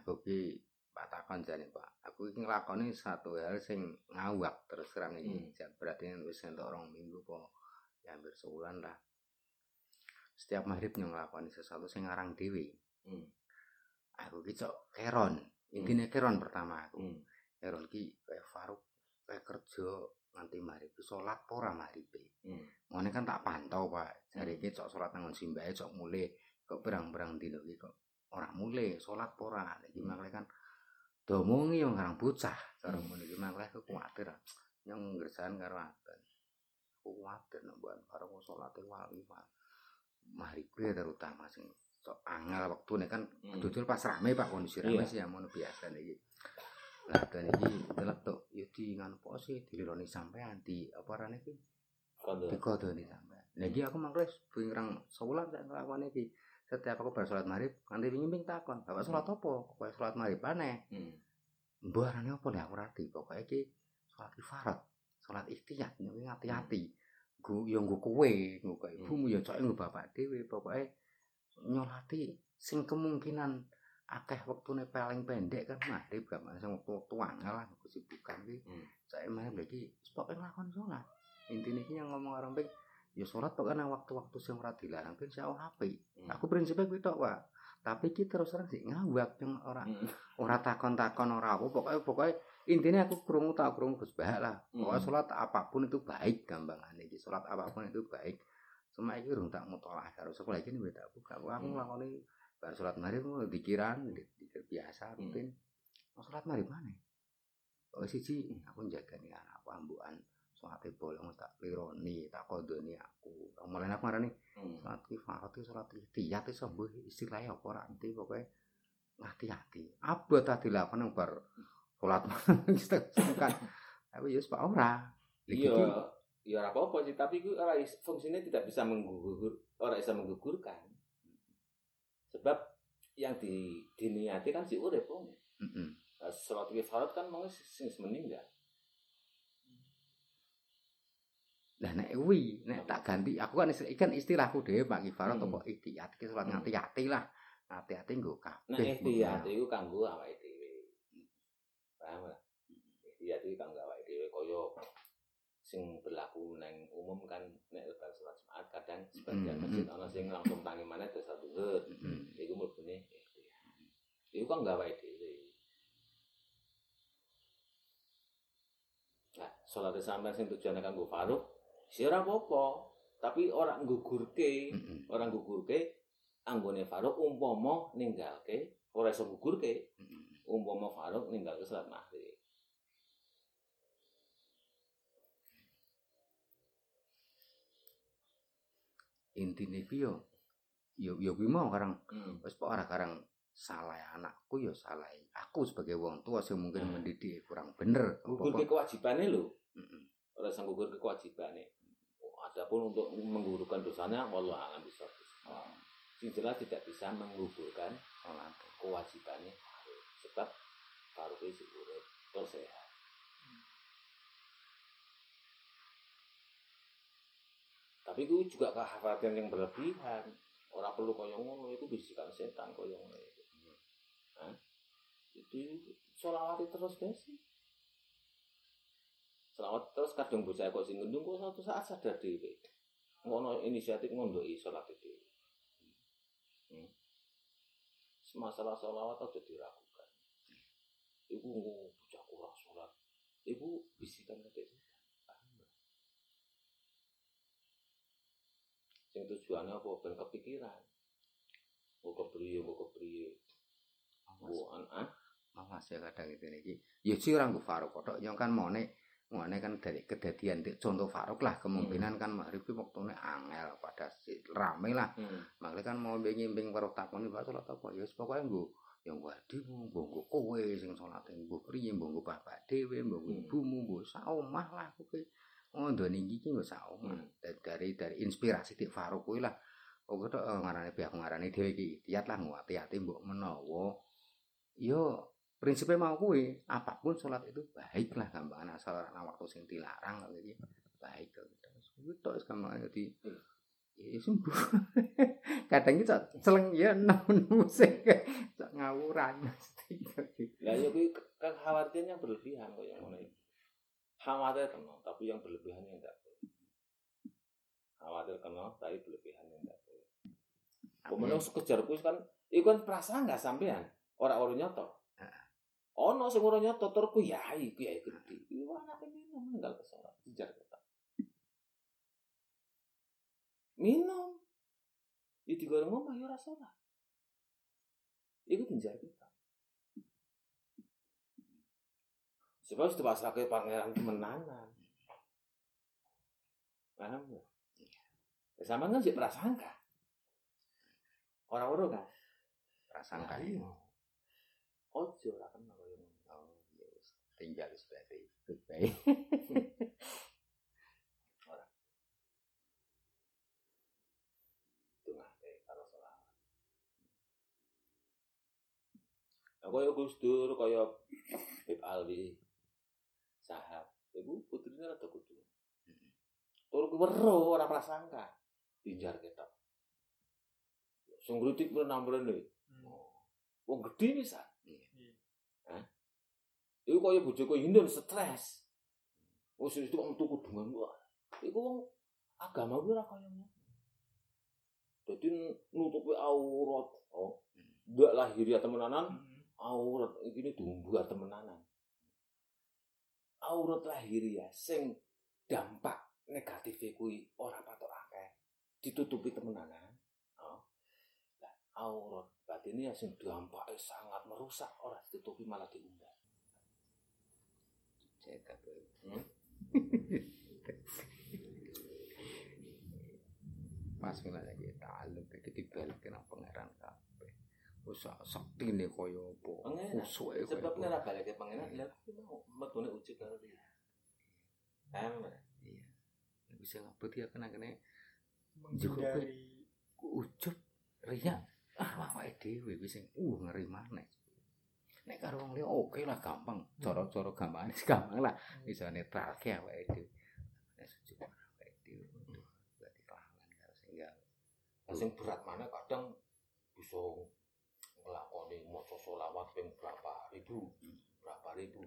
aku ki Pak takon jane Pak. Aku iki nglakoni satu hal sing ngawak terus terang iki. Hmm. Berarti wis entuk rong minggu po ya hampir sebulan lah. Setiap maghrib nyong nglakoni sesuatu sing ngarang dhewe. Hmm. Aku ki cok keron. Intine hmm. keron pertama aku. Hmm. Keron ki kayak Faruk kayak kerja nganti maghrib salat ora maghrib. Hmm. Ngene kan tak pantau Pak. Jare iki cok salat nang simbahe cok mulai kok berang-berang dino iki kok ora mulai salat ora. Iki hmm. kan domongi yang ngarang bocah karo hmm. ngono iki malah aku kuwatir yang ngerjakan karo aten kuwatir nek buan karo salat wali mari kuwi terutama sing sok angel waktu nih kan hmm. dudul pas rame pak kondisi rame sih yang mau biasa nih lah dan ini delok tuh ya di nganu po sih dilironi sampean di apa rane iki di kode nih sampean lagi aku mangkles pengrang sebulan saya ngelakuin ini setiap aku bersolat maghrib nanti pingin takon bapak sholat hmm. apa pokoknya sholat maghrib aneh hmm. mbah arane apa nih aku rati pokoknya ki sholat ifarat sholat ikhtiyat nih hati-hati hmm. gu yang gue kue gue kayak ibumu ya cok gue bapak dewi pokoknya nyolati sing kemungkinan akeh waktu nih paling pendek kan maghrib gak mana waktu waktu angel lah kesibukan ki hmm. saya maghrib lagi pokoknya ngelakuin sholat intinya yang ngomong orang baik ya sholat pokoknya waktu-waktu sing ora dilarang ben saya HP. Hmm. Aku prinsipnya kuwi tok, Pak. Tapi kita terus terang sih ngawak yang ora hmm. ora takon-takon ora apa pokoknya pokoknya intinya aku krungu tak krungu Gus Bah lah. Hmm. Pokoknya sholat apa pun itu baik gampangannya iki. Sholat apa pun itu baik. Cuma iki urung tak mutolaah karo sekolah iki nek tak buka. Aku hmm. nglakoni bar sholat maghrib dikiran dikir biasa rutin. Hmm. Sholat maghrib mana? Oh siji aku jaga nih anak aku salate bolong tak lironi tak kodoni aku. Mulai aku ngarani hmm. salat kifarat itu salat ihtiyat itu sembuh istilahnya apa ora nanti pokoknya hati-hati. Apa tadi dilakukan yang bar salat kan tapi ya pak ora. Iya iya apa apa sih. Tapi itu ora fungsinya tidak bisa menggugur ora bisa menggugurkan. Sebab yang di diniati kan si urip mm -hmm. salat kifarat kan mau sing meninggal Lah nek kuwi nek tak ganti aku kan ikan istilahku dhewe Pak Kifarat hmm. apa ikhtiat iki salat hmm. ngati-ati lah. Ngati-ati nggo kabeh. Nek ikhtiat iku kanggo awake dhewe. Paham lah. Ikhtiat iki kanggo awake dhewe kaya sing berlaku neng umum kan nek lebar salat Jumat kadang sebagian hmm. masjid ana sing langsung tangi mana dosa dhuwur. Hmm. Iku mlebune ikhtiat. Iku kan gawe dhewe. Nah, sholat sampean sing tujuane kanggo Faruk, Si ora apa-apa, tapi orang gugurke, mm -hmm. orang gugurke anggone Faruk umpama ninggalke ora iso gugurke. Mm -hmm. Umpama Faruk ninggalke salat maghrib. Intine ku yo yo yo kuwi mau karang hmm. wis ora karang salah anakku yo salah aku sebagai wong tua sing mungkin hmm. mendidik kurang bener gugur ke kewajibane lho mm -hmm. ora sang gugur ke kewajibane Adapun untuk menggugurkan dosanya, Allah alam bisa. Oh. jelas tidak bisa menggugurkan kewajibannya sebab baru itu urip sehat. Tapi itu juga kekhawatiran yang berlebihan. Orang perlu koyong ngono itu bisikan setan koyong ngono itu. Hah? Jadi sholawati terus besi selawat terus kadang bocah kok sing ngendung kok satu saat sadar dhewe. Ngono inisiatif ngondoki salat dhewe hmm. masalah selawat aja diragukan. Ibu bocah kurang sholat. Ibu bisikan kate sing tujuannya apa? Ben kepikiran. Mau kepriye mau kepriye. Bu an ah? Mas ya kadang itu nih, ya sih orang gue faru kodok, yang kan mau nih Ngene kan dari kedadian contoh Faruk lah kemungkinan hmm. kan maghrib ki wektune angel pada si, rame lah. Hmm. Makanya kan mau bimbing Faruk takoni Pak salat apa ya pokoke nggo yang wadi bu, nggo kowe sing salat nggo priye nggo bapak dhewe, nggo hmm. ibumu, nggo saomah lah kowe. Ngondone iki nggo saomah. Hmm. Dari dari inspirasi Dik Faruk kuwi lah. Oh kok ngarane biak ngarane dhewe iki tiat lah ngati-ati mbok menawa yo prinsipnya mau kue apa pun sholat itu baik lah gampang asal nah waktu sing dilarang gitu baik gitu itu gampang jadi ya sungguh kadang kita seleng ya namun musik ngawuran Lah ya kuwi ke- kekhawatiran yang berlebihan kok yang iki. Khawatir kena, tapi yang berlebihan yang enggak boleh. Khawatir kena, tapi berlebihan yang enggak boleh. Kemudian sekejar kuwi kan iku kan perasaan enggak sampean, ora ora nyoto. Ono sing ora nyoto tur kuyai, kuyai gede. Iku anake minum meninggal ke sholat, dijar ketok. Minum. Ya digoreng omah ya ora sholat. Iku dijar ketok. Sebab sudah pasrah ke pangeran kemenangan. Paham? Ya, sama kan sih prasangka. Orang-orang kan. prasangka Iya. ini Ojo lah kalau yang oh ya wis tinggal kalau selawat. Nah, kaya Gus Dur, kaya Bib Alwi, sahab, ibu putrinya rada kudu. Tur wero ora prasangka, tinjar ketok. Sing ngritik menambrene. Wong gedhe bisa. Iku kaya bojoku Hindun stres. Wis itu wong tuku dengan gua. Iku wong agama kuwi ora kaya ngono. Dadi nutupi aurat. Oh. Ndak lahiriah temenanan, aurat iki dumbuh temenanan. Aurat lahiriah sing dampak negatifnya kuwi ora patok akeh. Ditutupi temenanan. Oh. Lah aurat batinnya sing dampaknya sangat merusak ora ditutupi malah diundang. Tuh Hmm? pas ngene lagi taluk iki dibalik nang pangeran kabeh. Wis sakti ne kaya apa? Sebab nek ora balik ke pangeran, lha kuwi mau metune ujug karo dia. Paham iya. Bisa ngabut ya kena kena menghindari ujub riya ah awake dhewe wis sing uh ngeri maneh nek karo wong liya oke lah gampang cara-cara gampang gampang lah bisa netralke awake dhewe ora awake dhewe berarti kelawan karo sehingga sing berat mana kadang bisa nglakoni maca selawat ping berapa ribu, berapa ribu.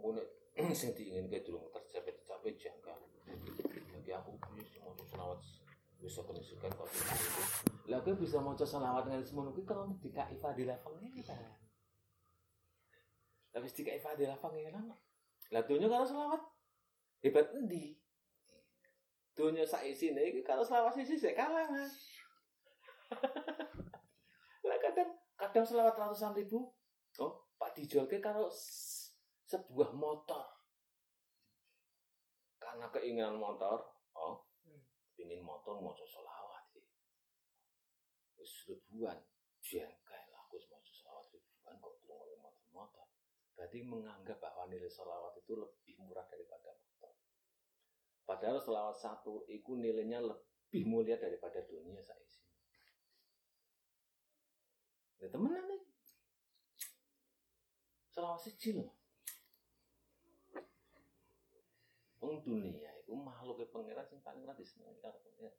Ngono sing diinginke durung tercapai tercapai jangka. Jadi aku bisa maca selawat bisa kenisikan kok. Lah kowe bisa maca selawat dengan semono kuwi kalau dikai fadilah pangeran. Tapi dikai fadilah pangeran. Lah dunya karo selawat hebat endi? Dunya sak isine iki karo selawat sisi sik kalah, Mas. Lah kadang kadang selawat ratusan ribu. Oh, Pak dijolke karo s- sebuah motor. Karena keinginan motor, oh, Hmm. ingin motor mau selawat. iki. Wis ribuan, jengkel aku mau selawat ribuan kok turun oleh motor-motor. Berarti menganggap bahwa nilai selawat itu lebih murah daripada motor. Padahal selawat satu itu nilainya lebih mulia daripada dunia saya isi. Ya temenan nih. Selawat siji loh. Wong dunia itu makhluk pangeran sing paling ora disenengi karo pangeran.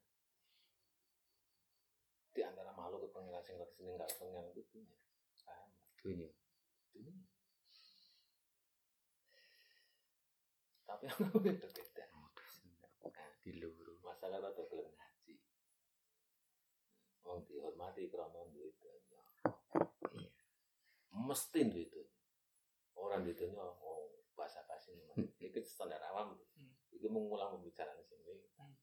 Di antara makhluk pangeran sing ora disenengi karo pangeran itu dunia. Dunya Dunia. Tapi aku beda beda. di luru Masalah rada gelem ngaji. Wong dihormati krana duwe donya. Iya. Mesti duwe donya. Orang donya wong bahasa basi Iki standar awam. Hmm. Iki mengulang pembicaraan sini. Hmm.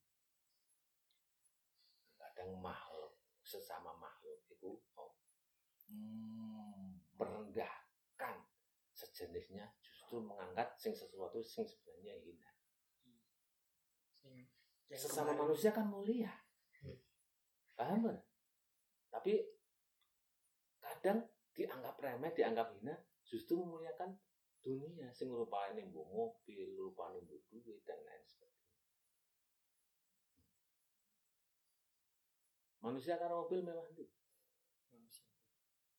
Kadang makhluk sesama makhluk itu oh, hmm, merendahkan sejenisnya justru mengangkat sing sesuatu sing sebenarnya hina. sing yang Sesama kemarin- manusia kan mulia. Hmm. Paham kan? Tapi kadang dianggap remeh, dianggap hina, justru memuliakan dunia sing rupane mbok mobil, rupane mbok duit dan lain sebagainya. Manusia karo mobil mewah ndi? manusia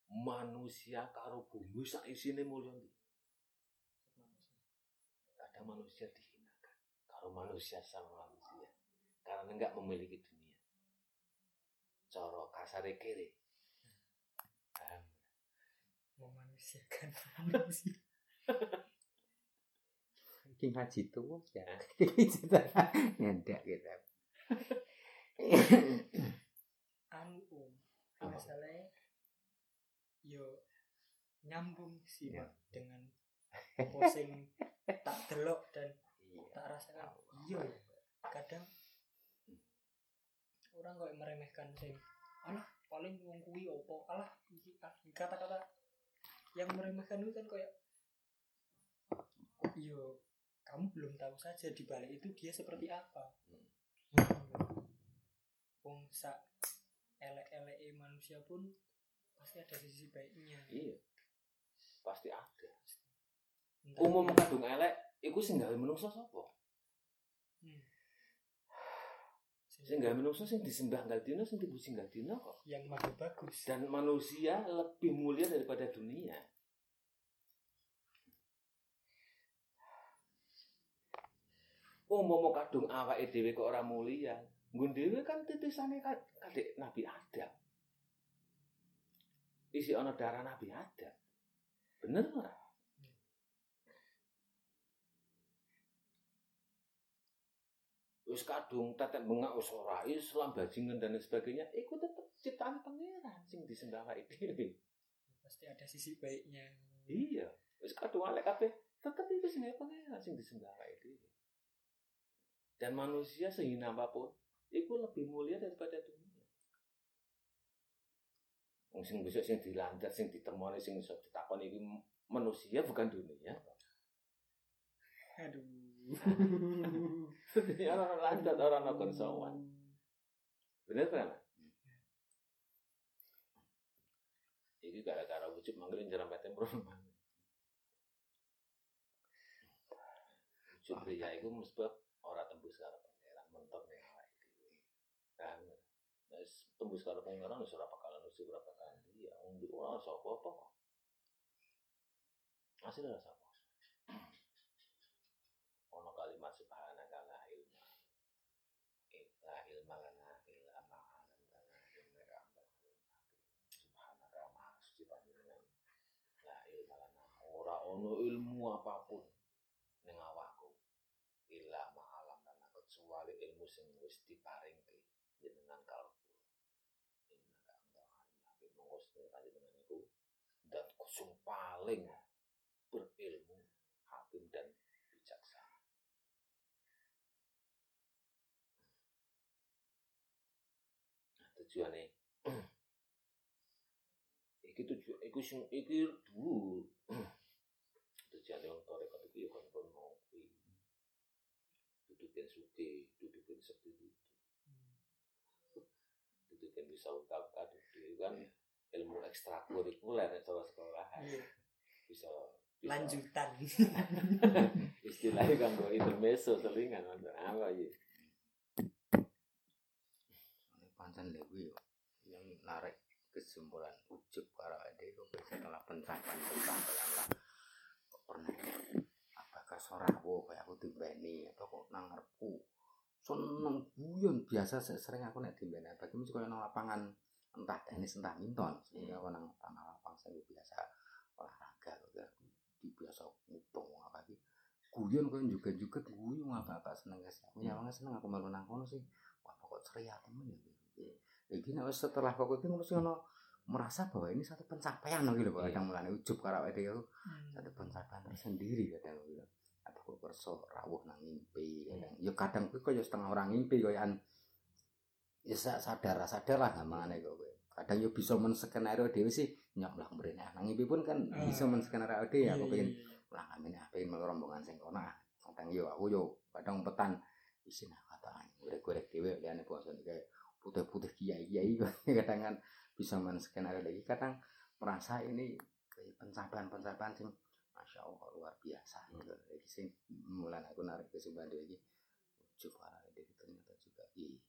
Manusia karo bumi sak isine mulya ndi? Manusia Kadang manusia dihinakan. Kalau manusia sama manusia. Karena enggak memiliki dunia. Coro kasare kiri. Paham? memanusiakan manusia Iki ngaji tuh ya. Kita ngendak kita. anu um masalahnya yo nyambung sih Ya. Dengan apa sing tak delok dan tak rasakan. Iya. Ya. kadang orang kok meremehkan sing alah paling wong kuwi opo? Alah iki ah, kata-kata. Yang meremehkan itu kan kayak yo kamu belum tahu saja di balik itu dia seperti apa. Wong sak elek-elek manusia pun pasti ada sisi baiknya. Iya. Pasti ada. Umum kadung elek iku sing gawe menungso sapa? Hmm. Sing gawe menungso sing disembah Galdino sing dipuji Galdino kok. yang maha bagus Dan manusia lebih mulia daripada dunia. Umum kadung awake dhewe kok ora mulia. Nggon dhewe kan titisane ka- kadek Nabi Adam. Isi ana darah Nabi Adam. Bener ora? Wis kadung tetek bengak wis ora Islam bajingan dan sebagainya, iku tetep ciptaan pangeran sing disembah dhewe. pasti ada sisi baiknya Iya, wis kadung alek kabeh, tetep itu sing pangeran sing disembah dhewe. Dan manusia sehina apa pun, iku lebih mulia daripada dunia. Wong sing besok sing dilandat, sing ditemoni, sing iso ditakoni iki manusia bukan dunia. aduh orang orang nokon sowan. Bener kan? Iki gara-gara wujud manggilin jerempetnya bro. Wujud pria itu sebab orang tembus karo pangeran mentok ning awake dhewe. Kan tembus karo pangeran wis ora bakalan usi berapa kali ya wong di ora sapa apa kok. Asli ora sapa. Ilmu apa pun ning awakku. Illa ma 'allamtana kecuali ilmu sing wis diparingke jenengan kalbu. Antal alimul hakim. Monggo sedaya panjenengan iku dan kusung paling berilmu, hakim dan bijaksana. Nah, tujuannya iki tujuan iku sing iki dhuwur tujuane wong tarekat iki ya kon kon mau kuwi dudu ben sugih dudu ben sekti dudu dudu ben bisa ungkap kadu itu kan ilmu ekstrakurikuler sekolah sekolah. Iya. bisa bisa. Lanjutan. Istilahnya kanggo intermezzo selingan wonten apa ya? Lho kuwi yo yang narik kesimpulan ujub karo ade kok setelah pencapaian pencapaian lah. kok pernah apakah sorawo kayak aku dibeni atau kok nang ngarepku seneng guyon. Biasa se- sering aku nek dibeni bagi mesti koyo nang lapangan. Entah tenis entah minton. Sehingga aku nang tanah lapang sing biasa olahraga kok ya. di biasa ngutong apa iki guyon kok juga juga guyon apa apa seneng guys aku nyawangnya seneng aku melu nang kono sih. Wah pokok ceria temen ya iki nek setelah pokok iki mesti ono merasa bahwa ini satu pencapaian gitu loh Iya. kadang mulane ujub karo awake dhewe Hmm. satu pencapaian tersendiri kadang gitu atau kok kerso rawuh nang mimpi kadang ya kadang kuwi kaya setengah orang mimpi an ya sa- sadar sadar lah gampangane kok kowe kadang yo bisa men skenario dhewe sih nyok lah mrene nang mimpi pun kan Ah. bisa men skenario dhewe aku Iya, pengen iya, iya. lah kami nih pengen melu rombongan sing kono ah kadang yo aku yo kadang petan isin kata gorek-gorek dhewe liyane basa kayak putih-putih kiai-kiai kadang kan bisa men skenario lagi. Kadang merasa ini pencapaian-pencapaian sing masya Allah luar biasa. Gitu. Lagi sing mulai aku narik dhewe iki ujub arah dhewe ternyata juga. Iya.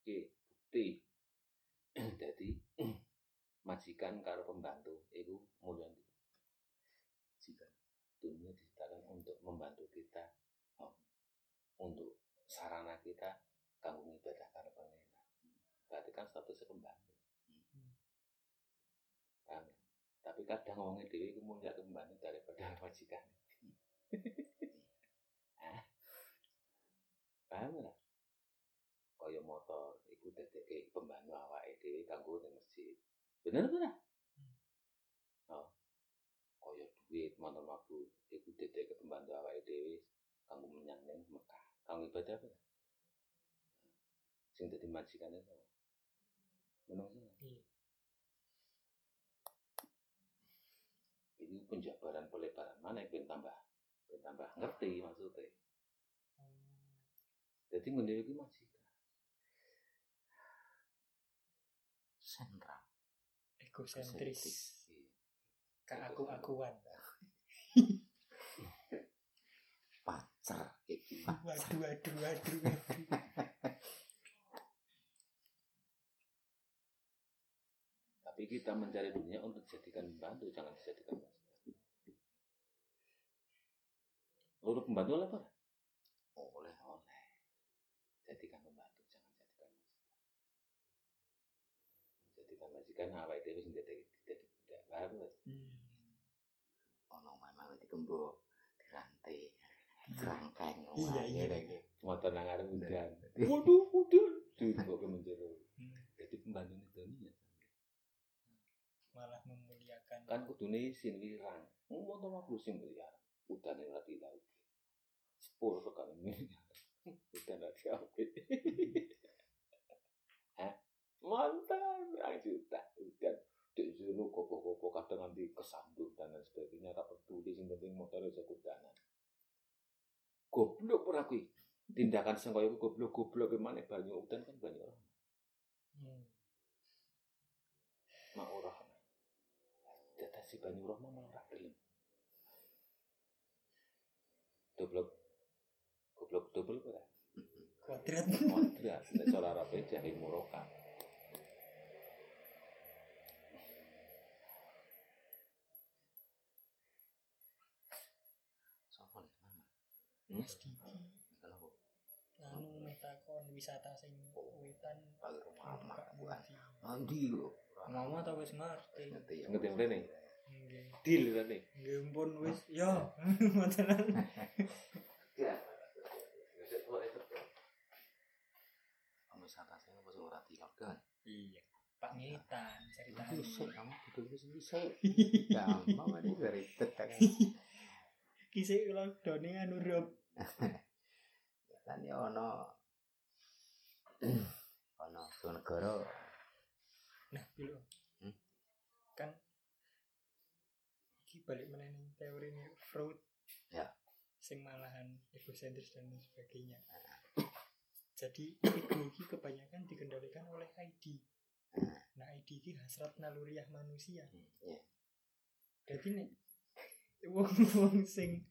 Oke, bukti. Jadi majikan karo pembantu itu mulia jika dunia diciptakan untuk membantu kita oh, untuk sarana kita kanggo ibadah. Berarti kan statusnya pembantu. Paham ya? Tapi kadang wong dhewe iku mulia pembantu daripada majikan. ah. Paham ora? Kaya motor iku dadekke pembantu awake dhewe kanggo ning masjid. Bener ora? Oh. Kaya duit motor mabuk iku dadekke pembantu awake dhewe kanggo menyang ning Mekah. Kanggo ibadah apa? Sing dadi majikane sapa? Menungso. Iya. Ini penjabaran pelebaran mana yang tambah ben tambah ngerti maksudnya. Hmm. Jadi ngene iki majikan. sentral Egosentris. Iya. Keaku-akuan. pacar Waduh, waduh, waduh, waduh. Tapi kita mencari dunia untuk dijadikan pembantu, jangan dijadikan majikan. Lalu pembantu oleh apa? Oleh oleh. Jadikan pembantu, jangan jadikan majikan. Jadikan majikan apa itu sing dadi dadi budak baru. Hmm. ono memang di kembo dirantai kerangkeng Iya, iya. lagi Motor nang arep udan. Iya. Waduh, udan. Dibawa ke menjero. Hmm. Jadi pembantu dunia. Malah memuliakan. Kan kudune isin wirang. Motor aku sing liar. Udan ora dilau. Sepuluh tekan ini. Udan ora diawe. Hah? Mantap, berang juta. Udan. Dek zulu kopo-kopo kadang nanti kesandung dan lain sebagainya. Tak peduli, yang penting motor iso kudanan. Goblok ora kuwi. Tindakan sing kaya goblok-goblok gimana banyu udan kan banyu orang. Hmm. mak ora dadi si banyu rahmah malah ora gelem goblok goblok double ora Kuadrat. kuadrat nek cara Arabe jahe muroka sopo nih mama Hmm? Mas Didi. kenapa Anu metakon wisata sing wetan pakai rumah mama buka bukan mandi lo Mama tau wis ngerti. ngerti ya Ngerti yang rene? Nggih. Deal tadi Nggih pun wis yo. Ngotenan. wisata saya apa sih ora dilakukan Iya. Pak Ngitan cerita. bisa kamu betul betul bisa gampang ada dari tetang Kisih kula done anu rob. kan ya ono ono negara Nah, dulu. Hmm? Kan iki balik meneh teori ini Freud. Ya. Sing malahan egosentris dan lain sebagainya. Jadi ego iki kebanyakan dikendalikan oleh ID. Nah, ID iki hasrat naluriah manusia. ya Berarti nih wong-wong sing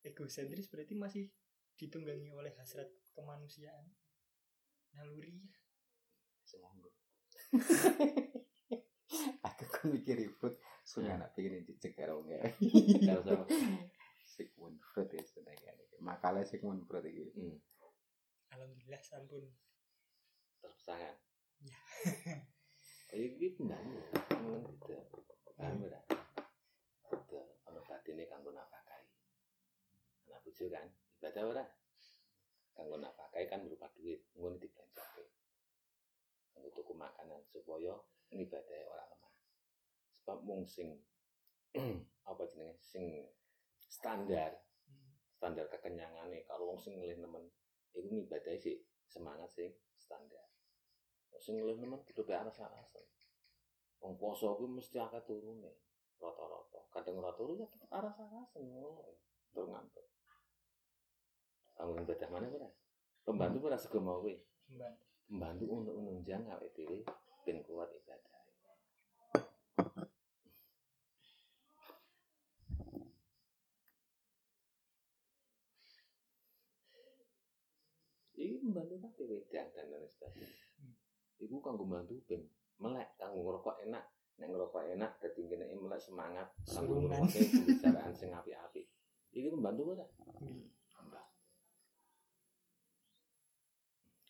egosentris berarti masih ditunggangi oleh hasrat kemanusiaan. Naluriah. semua enggak aku kan mikir ribut sudah anak pengen dicek karo enggak kalau sama. Sigmund Freud ya sebenarnya makalah Sigmund Freud itu hmm, Alhamdulillah sampun. terpesangan Ya. gitu paham ora gitu ono batine kanggo nafkahi anak bojo kan? Ibadah ora kanggo nafkahi kan berupa duit. Ngono dibelanjake kanggo tuku makanan supaya ngibadahe ora lemah sebab mung sing apa jenenge? Sing standar. Hmm. standar kekenyangane. Kalau wong sing ngelih nemen iku ngibadahi sih semangat sing standar. Sing ngelih nemen kudu pe aras-arasan wong poso kuwi mesti akeh turune rata-rata. Kadang ora turu ya tetep aras-arasan ngono. Tur ngantuk. Kanggo ibadah mana ora? Pembantu ora sego mau kuwi? Mbak. pembantu untuk menunjang awake dhewe ben kuat ibadah Iki membantu tapi wedang dan lain sebagainya. Hmm. Iku kanggo bantu ben melek kanggo ngerokok enak. Nek ngerokok enak dadi kene melek semangat kanggo ngrungokne pembicaraan sing apik-apik. Iki membantu ora? Membantu.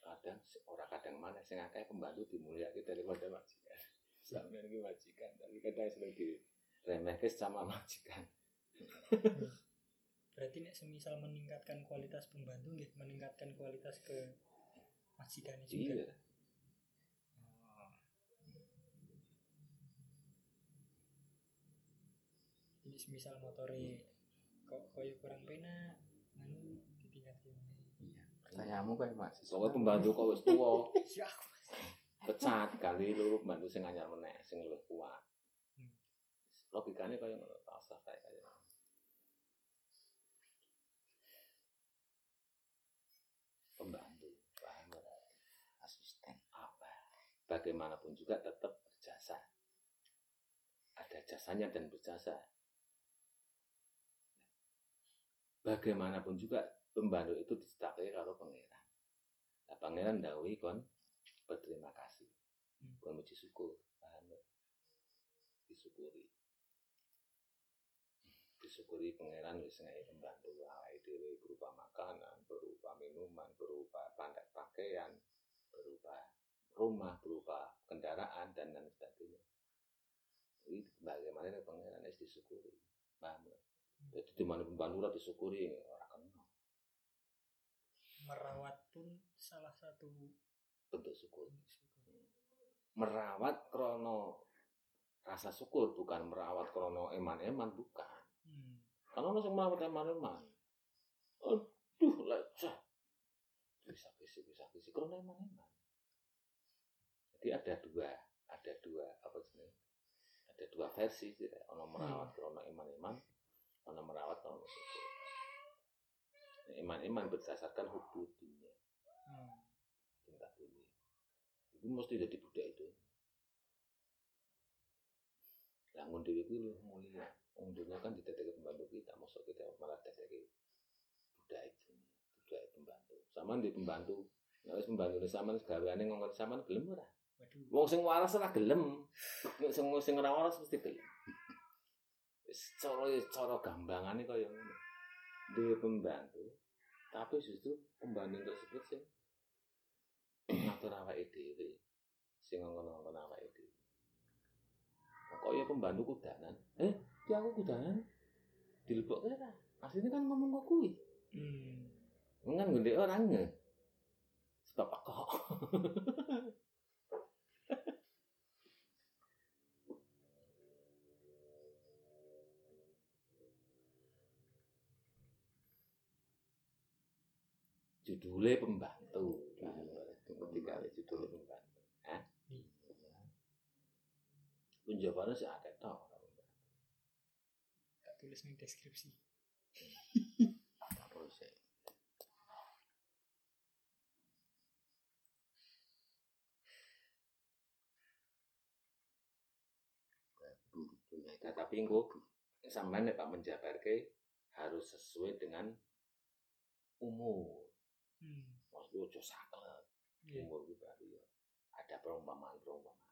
Kadang ora kadang mana sing akeh pembantu dimulyake daripada majikan. Sampeyan iki majikan, tapi kadang seneng di remeh ke sama majikan berarti nek semisal meningkatkan kualitas pembantu nggih meningkatkan kualitas ke majikan juga iya Oh. Ini semisal motore kok koyo kurang pena, anu ditingkatkan. Iya. Pertanyaanmu kayak masih. pokoknya pembantu kok wis tuwa pecat kali lu pembantu sing anyar meneh sing luwih kuat Hmm. logikanya kaya ngono tak usah kayak kaya pembantu paham ya? asisten. apa bagaimanapun juga tetap berjasa. Ada jasanya dan berjasa. Bagaimanapun juga pembantu itu dicetakai kalau pangeran. Nah, pangeran dawi kon berterima kasih. Hmm. kon muji syukur. Paham disyukuri. Disyukuri pangeran wis ngai pembantu awake dhewe berupa makanan berupa minuman berupa pandai pakaian berupa rumah berupa kendaraan dan lain sebagainya. Ini bagaimana nih pangeran? Es disyukuri. Paham ya? jadi di mana pembantu ora disyukuri orang kenal merawat pun salah satu bentuk syukur. bentuk syukur. merawat krono rasa syukur bukan merawat krono eman-eman bukan. Hmm. karena yang merawat eman-eman. Aduh lecah bisa bisa bisa bisa krono eman-eman jadi ada dua ada dua apa sih ada dua versi sih ono merawat krono eman-eman ono merawat krono syukur Nah, eman-eman berdasarkan hubudinya. Hmm. cinta dunia. Itu mesti jadi budak itu. Bangun dewi itu lu mulia. Wong dunia kan didadeki pembantu kita masuk kita malah dadeki budak itu budak pembantu. Sama di pembantu. Nek wis pembantu sama gaweane ngongkon sama gelem ora. Wong sing waras ora gelem. Nek sing sing ora waras mesti gelem. Wis cara cara gambangane kaya ngono. Duwe pembantu tapi justru pembantu tersebut sing ngatur awake dhewe sing ngomong-ngomong awake dhewe. Kok ya pembantu kudanan? Eh ya aku kudanan. Dilebok kira aslinya kan ngomong kok kuwi. Hmm. kan gede orangnya sebab kok judulnya pembantu. Ketika judulnya pembantu. Hah? penjawabannya sih ada tau Tak tulis ning deskripsi. Nah, tapi engko sampean nek Pak menjabarke harus sesuai dengan umur. Hmm. Maksudnya ojo saklek. Iya. Umur ku baru ya. Ada perumpamaan-perumpamaan.